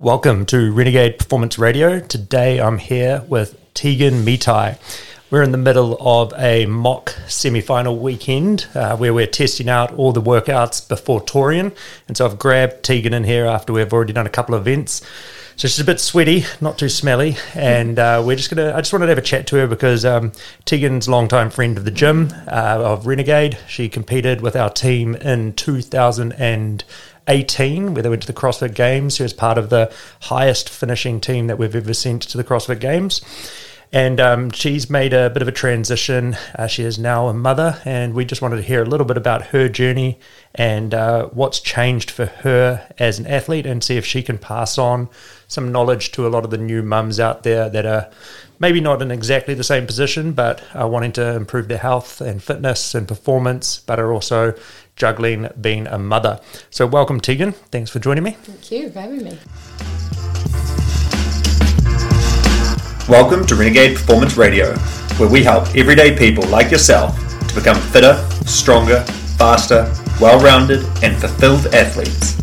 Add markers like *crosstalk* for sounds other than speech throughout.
Welcome to Renegade Performance Radio. Today I'm here with Tegan Mitai. We're in the middle of a mock semi final weekend uh, where we're testing out all the workouts before Torian. And so I've grabbed Tegan in here after we've already done a couple of events. So she's a bit sweaty, not too smelly, and uh, we're just gonna. I just wanted to have a chat to her because um, Tegan's longtime friend of the gym uh, of Renegade. She competed with our team in 2018, where they went to the CrossFit Games. She was part of the highest finishing team that we've ever sent to the CrossFit Games. And um, she's made a bit of a transition. Uh, she is now a mother, and we just wanted to hear a little bit about her journey and uh, what's changed for her as an athlete, and see if she can pass on some knowledge to a lot of the new mums out there that are maybe not in exactly the same position, but are wanting to improve their health and fitness and performance, but are also juggling being a mother. So, welcome, Tegan. Thanks for joining me. Thank you for having me. Welcome to Renegade Performance Radio, where we help everyday people like yourself to become fitter, stronger, faster, well rounded, and fulfilled athletes.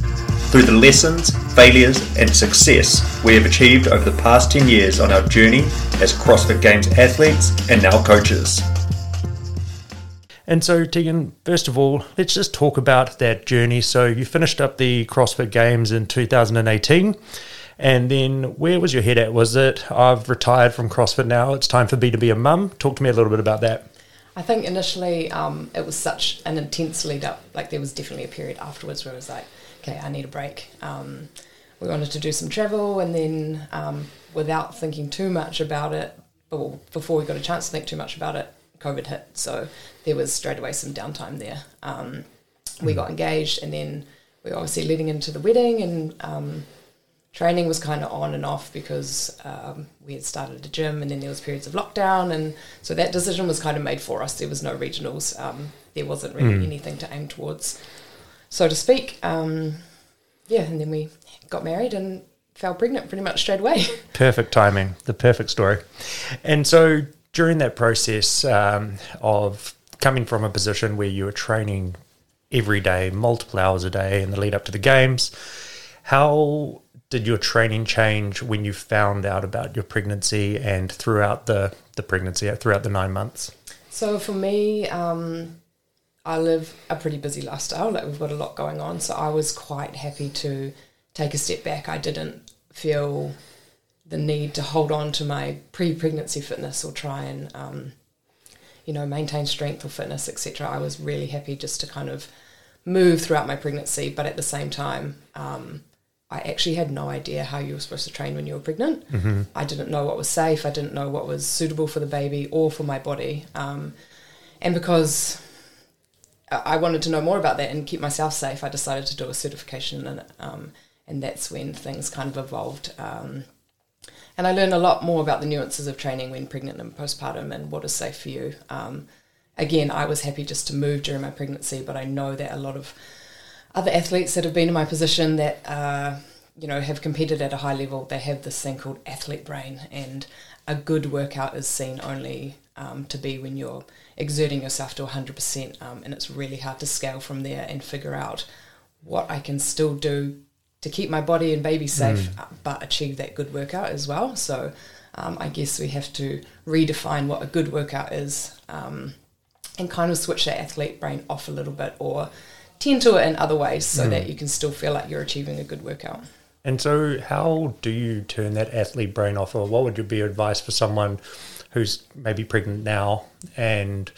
Through the lessons, failures, and success we have achieved over the past 10 years on our journey as CrossFit Games athletes and now coaches. And so, Tegan, first of all, let's just talk about that journey. So, you finished up the CrossFit Games in 2018. And then where was your head at? Was it, I've retired from CrossFit now, it's time for me to be a mum? Talk to me a little bit about that. I think initially um, it was such an intense lead up. Like there was definitely a period afterwards where it was like, okay, I need a break. Um, we wanted to do some travel, and then um, without thinking too much about it, well, before we got a chance to think too much about it, COVID hit. So there was straight away some downtime there. Um, we got engaged, and then we were obviously leading into the wedding, and um, training was kind of on and off because um, we had started a gym and then there was periods of lockdown and so that decision was kind of made for us there was no regionals um, there wasn't really mm. anything to aim towards so to speak um, yeah and then we got married and fell pregnant pretty much straight away *laughs* perfect timing the perfect story and so during that process um, of coming from a position where you were training every day multiple hours a day in the lead up to the games how did your training change when you found out about your pregnancy and throughout the, the pregnancy, throughout the nine months? So for me, um, I live a pretty busy lifestyle. Like we've got a lot going on, so I was quite happy to take a step back. I didn't feel the need to hold on to my pre-pregnancy fitness or try and um, you know maintain strength or fitness, etc. I was really happy just to kind of move throughout my pregnancy, but at the same time. Um, I actually had no idea how you were supposed to train when you were pregnant. Mm-hmm. I didn't know what was safe. I didn't know what was suitable for the baby or for my body. Um, and because I wanted to know more about that and keep myself safe, I decided to do a certification in it. Um, and that's when things kind of evolved. Um, and I learned a lot more about the nuances of training when pregnant and postpartum and what is safe for you. Um, again, I was happy just to move during my pregnancy, but I know that a lot of other athletes that have been in my position that uh, you know have competed at a high level, they have this thing called athlete brain, and a good workout is seen only um, to be when you're exerting yourself to 100%, um, and it's really hard to scale from there and figure out what I can still do to keep my body and baby safe, mm. but achieve that good workout as well. So um, I guess we have to redefine what a good workout is um, and kind of switch that athlete brain off a little bit or tend to it in other ways so mm. that you can still feel like you're achieving a good workout. And so, how do you turn that athlete brain off, or what would be your advice for someone who's maybe pregnant now and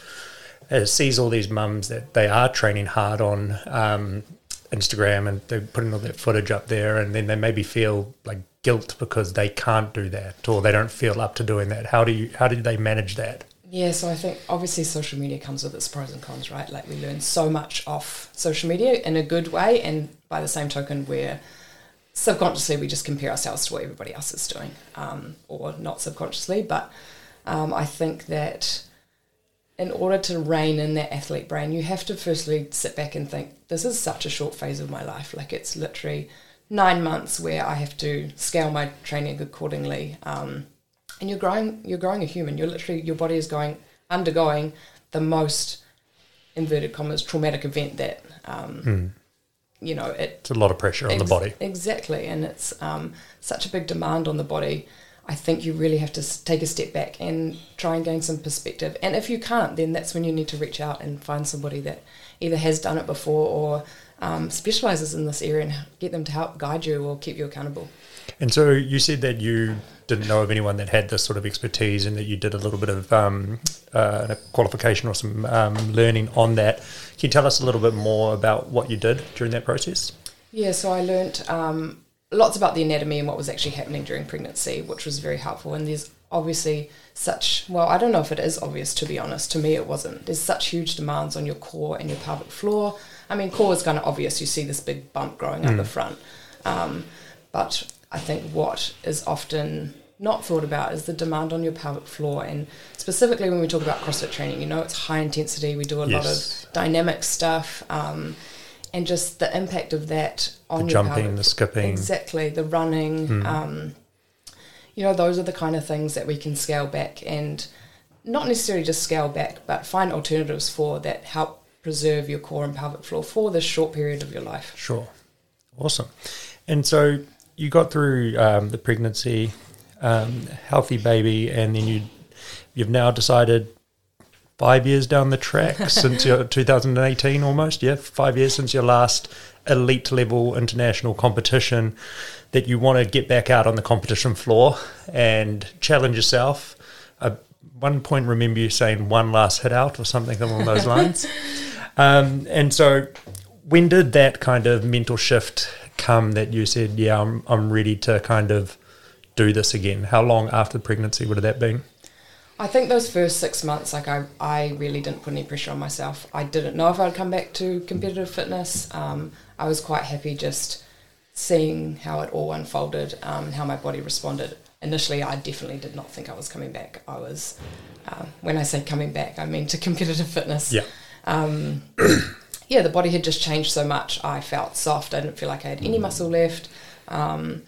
uh, sees all these mums that they are training hard on um, Instagram and they're putting all that footage up there, and then they maybe feel like guilt because they can't do that or they don't feel up to doing that. How do you how do they manage that? Yeah, so I think obviously social media comes with its pros and cons, right? Like we learn so much off social media in a good way, and by the same token, we're subconsciously we just compare ourselves to what everybody else is doing, um, or not subconsciously. But um, I think that in order to rein in that athlete brain, you have to firstly sit back and think, this is such a short phase of my life. Like it's literally nine months where I have to scale my training accordingly. Um, and you're growing you're growing a human you're literally your body is going undergoing the most inverted commas traumatic event that um, mm. you know, it It's a lot of pressure on the body. Exactly, and it's um, such a big demand on the body. I think you really have to take a step back and try and gain some perspective. And if you can't, then that's when you need to reach out and find somebody that either has done it before or um, specializes in this area and get them to help guide you or keep you accountable. And so you said that you didn't know of anyone that had this sort of expertise and that you did a little bit of um, uh, a qualification or some um, learning on that. Can you tell us a little bit more about what you did during that process? Yeah, so I learnt um, lots about the anatomy and what was actually happening during pregnancy, which was very helpful. And there's obviously such, well, I don't know if it is obvious to be honest. To me, it wasn't. There's such huge demands on your core and your pelvic floor. I mean, core is kind of obvious. You see this big bump growing up the front. Um, but I think what is often not thought about is the demand on your pelvic floor. And specifically when we talk about CrossFit training, you know, it's high intensity. We do a lot of dynamic stuff. Um, and just the impact of that on The your jumping, the skipping. Exactly the running. Um, you know, those are the kind of things that we can scale back and not necessarily just scale back, but find alternatives for that help preserve your core and pelvic floor for this short period of your life. Sure. Awesome. And so you got through um, the pregnancy, um, healthy baby, and then you you've now decided five years down the track *laughs* since your 2018 almost, yeah, five years since your last elite level international competition that you want to get back out on the competition floor and challenge yourself. I one point remember you saying one last hit out or something along those *laughs* lines. Um, and so, when did that kind of mental shift come that you said, "Yeah, I'm I'm ready to kind of do this again"? How long after pregnancy would have that been? I think those first six months, like I, I really didn't put any pressure on myself. I didn't know if I'd come back to competitive fitness. Um, I was quite happy just seeing how it all unfolded, um, how my body responded. Initially, I definitely did not think I was coming back. I was, um, when I say coming back, I mean to *laughs* competitive fitness. Yeah, Um, yeah, the body had just changed so much. I felt soft. I didn't feel like I had any muscle left. Um,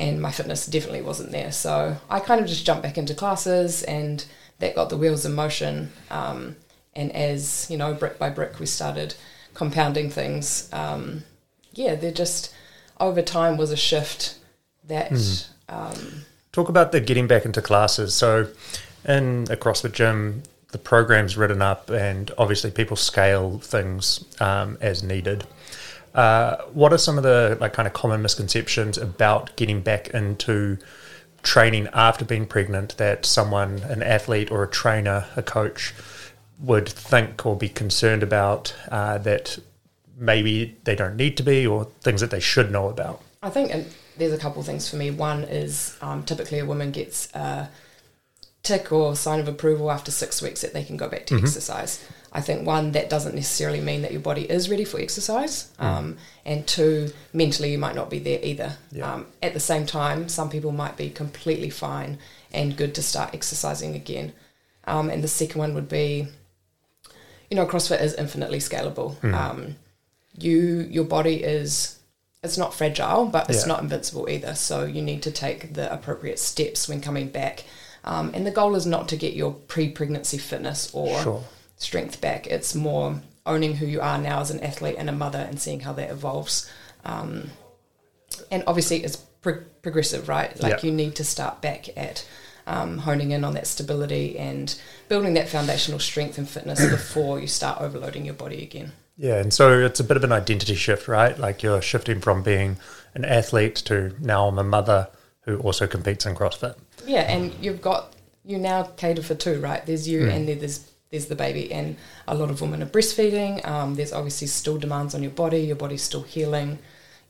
and my fitness definitely wasn't there. So I kind of just jumped back into classes, and that got the wheels in motion. Um, and as you know, brick by brick, we started compounding things. Um, yeah, there just over time was a shift that um, talk about the getting back into classes. So, in a CrossFit gym, the program's written up, and obviously people scale things um, as needed. Uh, what are some of the like kind of common misconceptions about getting back into training after being pregnant that someone, an athlete or a trainer, a coach, would think or be concerned about uh, that maybe they don't need to be, or things that they should know about? I think and there's a couple things for me. One is um, typically a woman gets a tick or sign of approval after six weeks that they can go back to exercise. I think one that doesn't necessarily mean that your body is ready for exercise, um, and two mentally you might not be there either. Yeah. Um, at the same time, some people might be completely fine and good to start exercising again. Um, and the second one would be, you know, CrossFit is infinitely scalable. Um, you your body is it's not fragile, but it's Yeah. not invincible either. So you need to take the appropriate steps when coming back. Um, and the goal is not to get your pre-pregnancy fitness or Sure. Strength back. It's more owning who you are now as an athlete and a mother and seeing how that evolves. Um, and obviously, it's pro- progressive, right? Like Yeah. you need to start back at um, honing in on that stability and building that foundational strength and fitness *coughs* before you start overloading your body again. Yeah, and so it's a bit of an identity shift, right? Like you're shifting from being an athlete to now I'm a mother who also competes in CrossFit. Yeah, and you've got you now cater for two, right? There's you, and then there's there's the baby, and a lot of women are breastfeeding. Um, there's obviously still demands on your body. Your body's still healing.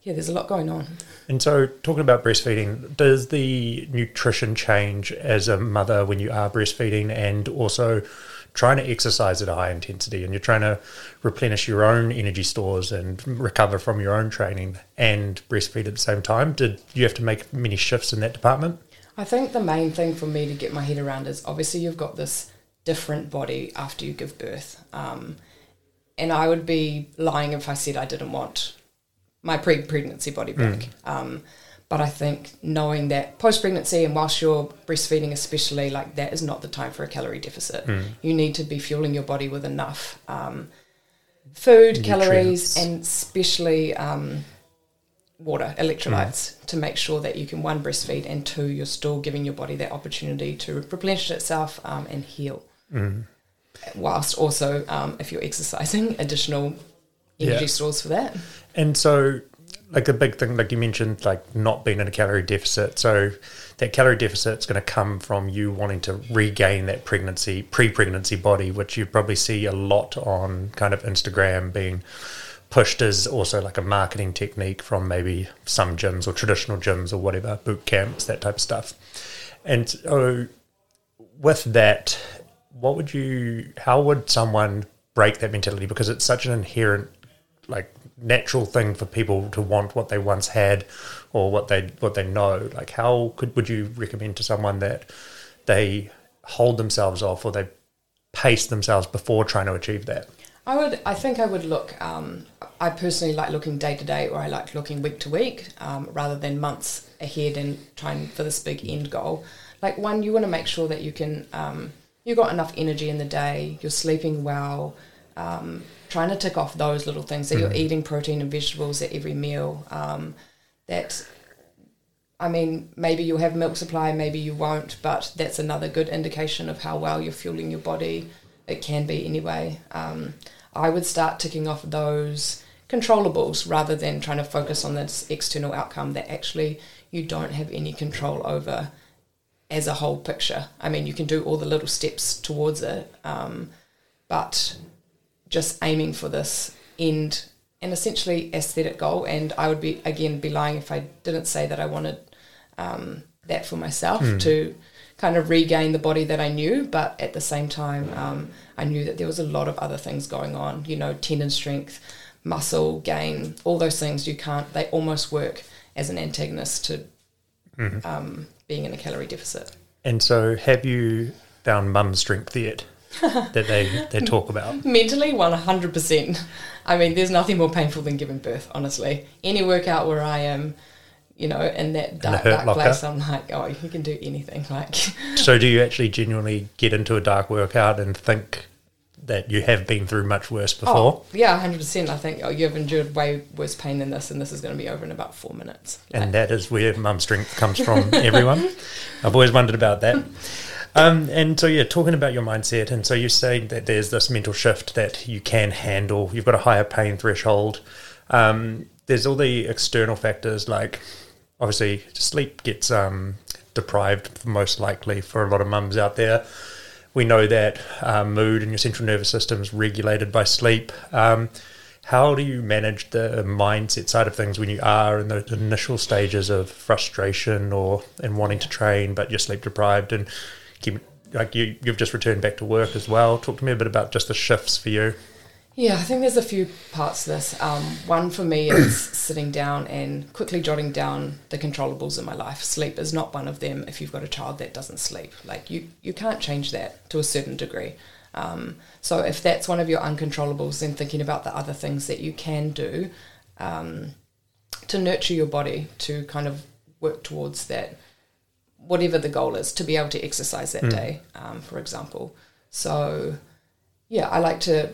Yeah, there's a lot going on. And so, talking about breastfeeding, does the nutrition change as a mother when you are breastfeeding and also trying to exercise at a high intensity and you're trying to replenish your own energy stores and recover from your own training and breastfeed at the same time? Did you have to make many shifts in that department? I think the main thing for me to get my head around is obviously you've got this different body after you give birth. Um, and I would be lying if I said I didn't want my pre pregnancy body back. Um, but I think knowing that post pregnancy and whilst you're breastfeeding, especially, like that is not the time for a calorie deficit. You need to be fueling your body with enough. Um, food, calories, and especially um, water, electrolytes, to make sure that you can one breastfeed and two you're still giving your body that opportunity to replenish itself um, and heal. Whilst also, um, if you're exercising, additional energy Yeah. stores for that. And so, like a big thing, like you mentioned, like not being in a calorie deficit. So that calorie deficit is going to come from you wanting to regain that pregnancy, pre-pregnancy body, which you probably see a lot on kind of Instagram being pushed as also like a marketing technique from maybe some gyms or traditional gyms or whatever, boot camps, that type of stuff. And so with that, what would you, how would someone break that mentality? Because it's such an inherent, like, natural thing for people to want what they once had or what they what they know. Like, how could would you recommend to someone that they hold themselves off or they pace themselves before trying to achieve that? I would. I think I would look. Um, I personally like looking day to day, or I like looking week to week, um, rather than months ahead and trying for this big end goal. Like one, you want to make sure that you can. Um, you got enough energy in the day. You're sleeping well. Um, trying to tick off those little things that you're eating protein and vegetables at every meal. Um, that I mean, maybe you'll have milk supply, maybe you won't, but that's another good indication of how well you're fueling your body. It can be anyway. Um, I would start ticking off those controllables rather than trying to focus on this external outcome that actually you don't have any control over as a whole picture. I mean, you can do all the little steps towards it, um, but just aiming for this end and essentially aesthetic goal. And I would be again be lying if I didn't say that I wanted um, that for myself to kind of regain the body that I knew, but at the same time, um, I knew that there was a lot of other things going on. You know, tendon strength, muscle gain, all those things. You can't. They almost work as an antagonist to um, being in a calorie deficit. And so, have you found mum strength yet *laughs* that they they talk about? Mentally, one hundred percent. I mean, there's nothing more painful than giving birth. Honestly, any workout where I am, you know, in that dark, hurt dark locker? place, I'm like, oh, you can do anything. Like, So, do you *laughs* actually genuinely get into a dark workout and think that you have been through much worse before? oh, yeah, hundred percent. I think, oh, you've endured way worse pain than this, and this is going to be over in about four minutes. And that is where mum strength comes from, *laughs* everyone. I've always wondered about that. Um, and so, yeah, talking about your mindset, and so you say that there's this mental shift that you can handle. You've got a higher pain threshold. Um, there's all the external factors, like obviously sleep gets um, deprived, most likely for a lot of mums out there. We know that uh, mood and your central nervous system is regulated by sleep. Um, how do you manage the mindset side of things when you are in the initial stages of frustration or and wanting to train, but you're sleep deprived and keep like you you've just returned back to work as well? Talk to me a bit about just the shifts for you. Yeah, I think there's a few parts to this. Um, one for me is *coughs* sitting down and quickly jotting down the controllables in my life. Sleep is not one of them. If you've got a child that doesn't sleep, like you, you can't change that to a certain degree. Um, so if that's one of your uncontrollables, then thinking about the other things that you can do um, to nurture your body to kind of work towards that, whatever the goal is, to be able to exercise that day, um, for example. So yeah, I like to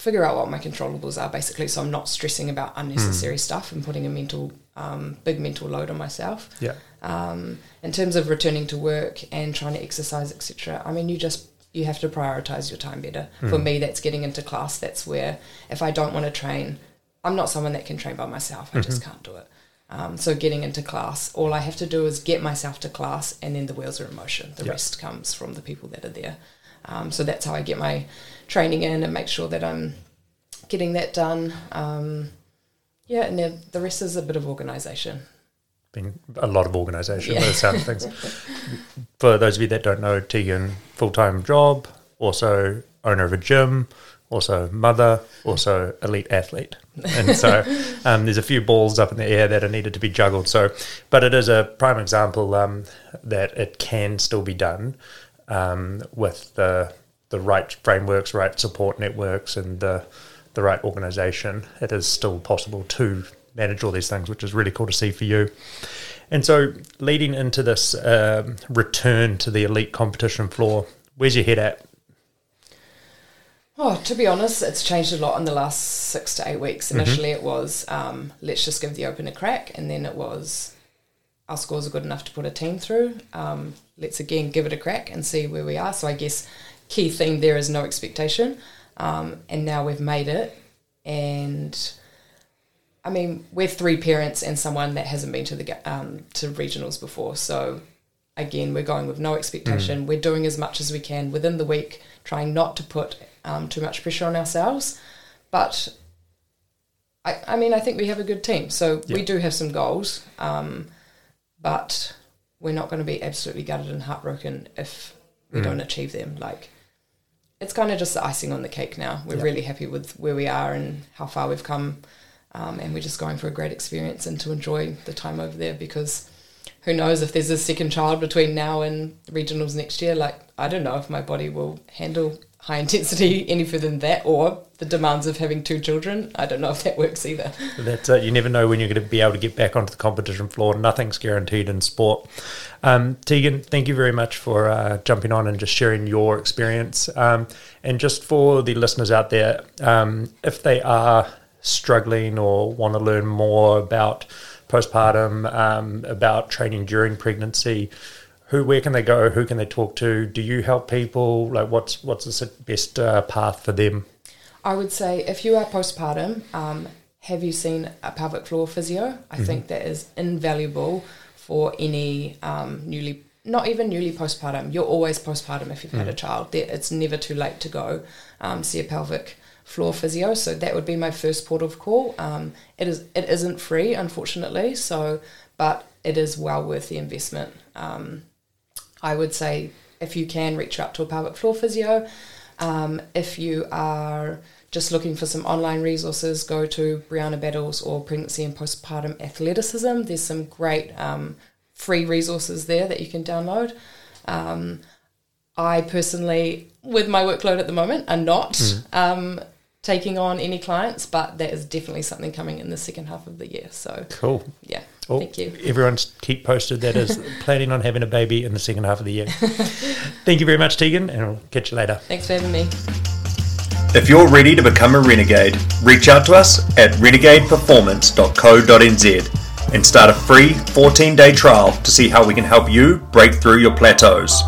figure out what my controllables are basically. So I'm not stressing about unnecessary stuff and putting a mental um, big mental load on myself. Yeah. um, in terms of returning to work and trying to exercise etc I mean you just you have to prioritize your time better. For me that's getting into class. That's where if I don't want to train I'm not someone that can train by myself. I just can't do it. Um, so getting into class all I have to do is get myself to class and then the wheels are in motion. The Yeah. rest comes from the people that are there um, so that's how I get my training in and make sure that I'm getting that done. Um, yeah, and then the rest is a bit of organisation. Been a lot of organisation Yeah. by the sound of things. *laughs* For those of you that don't know, Tegan, full time job, also owner of a gym, also mother, also elite athlete. And so *laughs* um, there's a few balls up in the air that are needed to be juggled. So, but it is a prime example um, that it can still be done um, with the the right frameworks, right support networks, and the the right organisation. It is still possible to manage all these things, which is really cool to see for you. And so, leading into this um, return to the elite competition floor, where's your head at? Oh, to be honest, it's changed a lot in the last six to eight weeks. Initially, it was um, let's just give the Open a crack, and then it was our scores are good enough to put a team through. Um, let's again give it a crack and see where we are. So I guess key thing there is no expectation, um, and now we've made it. And I mean, we're three parents and someone that hasn't been to the um, to regionals before, so again, we're going with no expectation. We're doing as much as we can within the week, trying not to put um, too much pressure on ourselves. But I, I mean, I think we have a good team. So we do have some goals, um, but we're not going to be absolutely gutted and heartbroken if we don't achieve them. Like, it's kind of just the icing on the cake now. We're Yeah. really happy with where we are and how far we've come. Um, and we're just going for a great experience and to enjoy the time over there because who knows if there's a second child between now and regionals next year. Like, I don't know if my body will handle high intensity any further than that or the demands of having two children. I don't know if that works either. That's it. You never know when you're going to be able to get back onto the competition floor. Nothing's guaranteed in sport. Um, Tegan, thank you very much for uh, jumping on and just sharing your experience. Um, and just for the listeners out there, um, if they are struggling or want to learn more about postpartum, um, about training during pregnancy, who where can they go? Who can they talk to? Do you help people? Like, what's what's the best uh, path for them? I would say if you are postpartum, um, have you seen a pelvic floor physio? I think that is invaluable for any um, newly, not even newly postpartum. You're always postpartum if you've had a child. It's never too late to go um, see a pelvic floor physio. So that would be my first port of call. Um, it is it isn't free, unfortunately. So, but it is well worth the investment. Um, I would say if you can reach out to a pelvic floor physio. Um, if you are just looking for some online resources, go to Brianna Battles or Pregnancy and Postpartum Athleticism. There's some great um, free resources there that you can download. Um, I personally, with my workload at the moment, are not um, taking on any clients, but that is definitely something coming in the second half of the year. So, Cool. yeah, Oh, thank you. Everyone keep posted that is *laughs* planning on having a baby in the second half of the year. Thank you very much, Tegan, and I'll catch you later. Thanks for having me. If you're ready to become a renegade, reach out to us at renegadeperformance.co.nz and start a free 14 day trial to see how we can help you break through your plateaus.